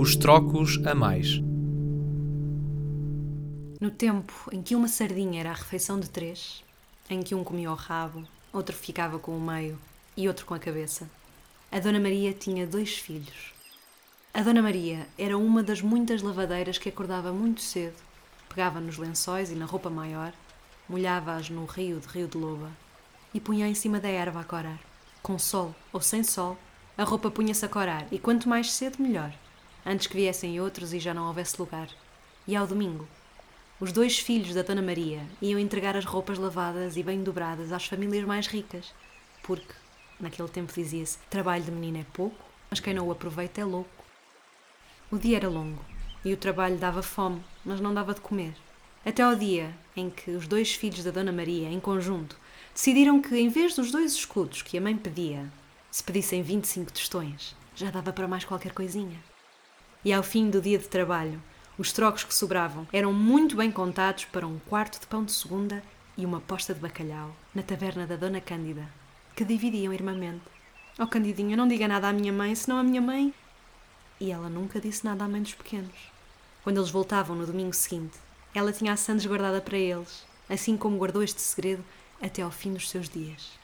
Os trocos a mais. No tempo em que uma sardinha era a refeição de três, em que um comia o rabo, outro ficava com o meio e outro com a cabeça, a Dona Maria tinha dois filhos. A Dona Maria era uma das muitas lavadeiras que acordava muito cedo, pegava nos lençóis e na roupa maior, molhava-as no rio de Rio de Loba e punha em cima da erva a corar. Com sol ou sem sol, a roupa punha-se a corar e quanto mais cedo, melhor, antes que viessem outros e já não houvesse lugar. E ao domingo, os dois filhos da Dona Maria iam entregar as roupas lavadas e bem dobradas às famílias mais ricas, porque, naquele tempo dizia-se, trabalho de menino é pouco, mas quem não o aproveita é louco. O dia era longo e o trabalho dava fome, mas não dava de comer. Até ao dia em que os dois filhos da Dona Maria, em conjunto, decidiram que, em vez dos dois escudos que a mãe pedia, se pedissem 25 tostões, já dava para mais qualquer coisinha. E ao fim do dia de trabalho, os trocos que sobravam eram muito bem contados para um quarto de pão de segunda e uma posta de bacalhau na taverna da Dona Cândida, que dividiam irmãmente. Oh, Candidinha, não diga nada à minha mãe, senão a minha mãe. E ela nunca disse nada à mãe dos pequenos. Quando eles voltavam no domingo seguinte, ela tinha a sandes guardada para eles, assim como guardou este segredo até ao fim dos seus dias.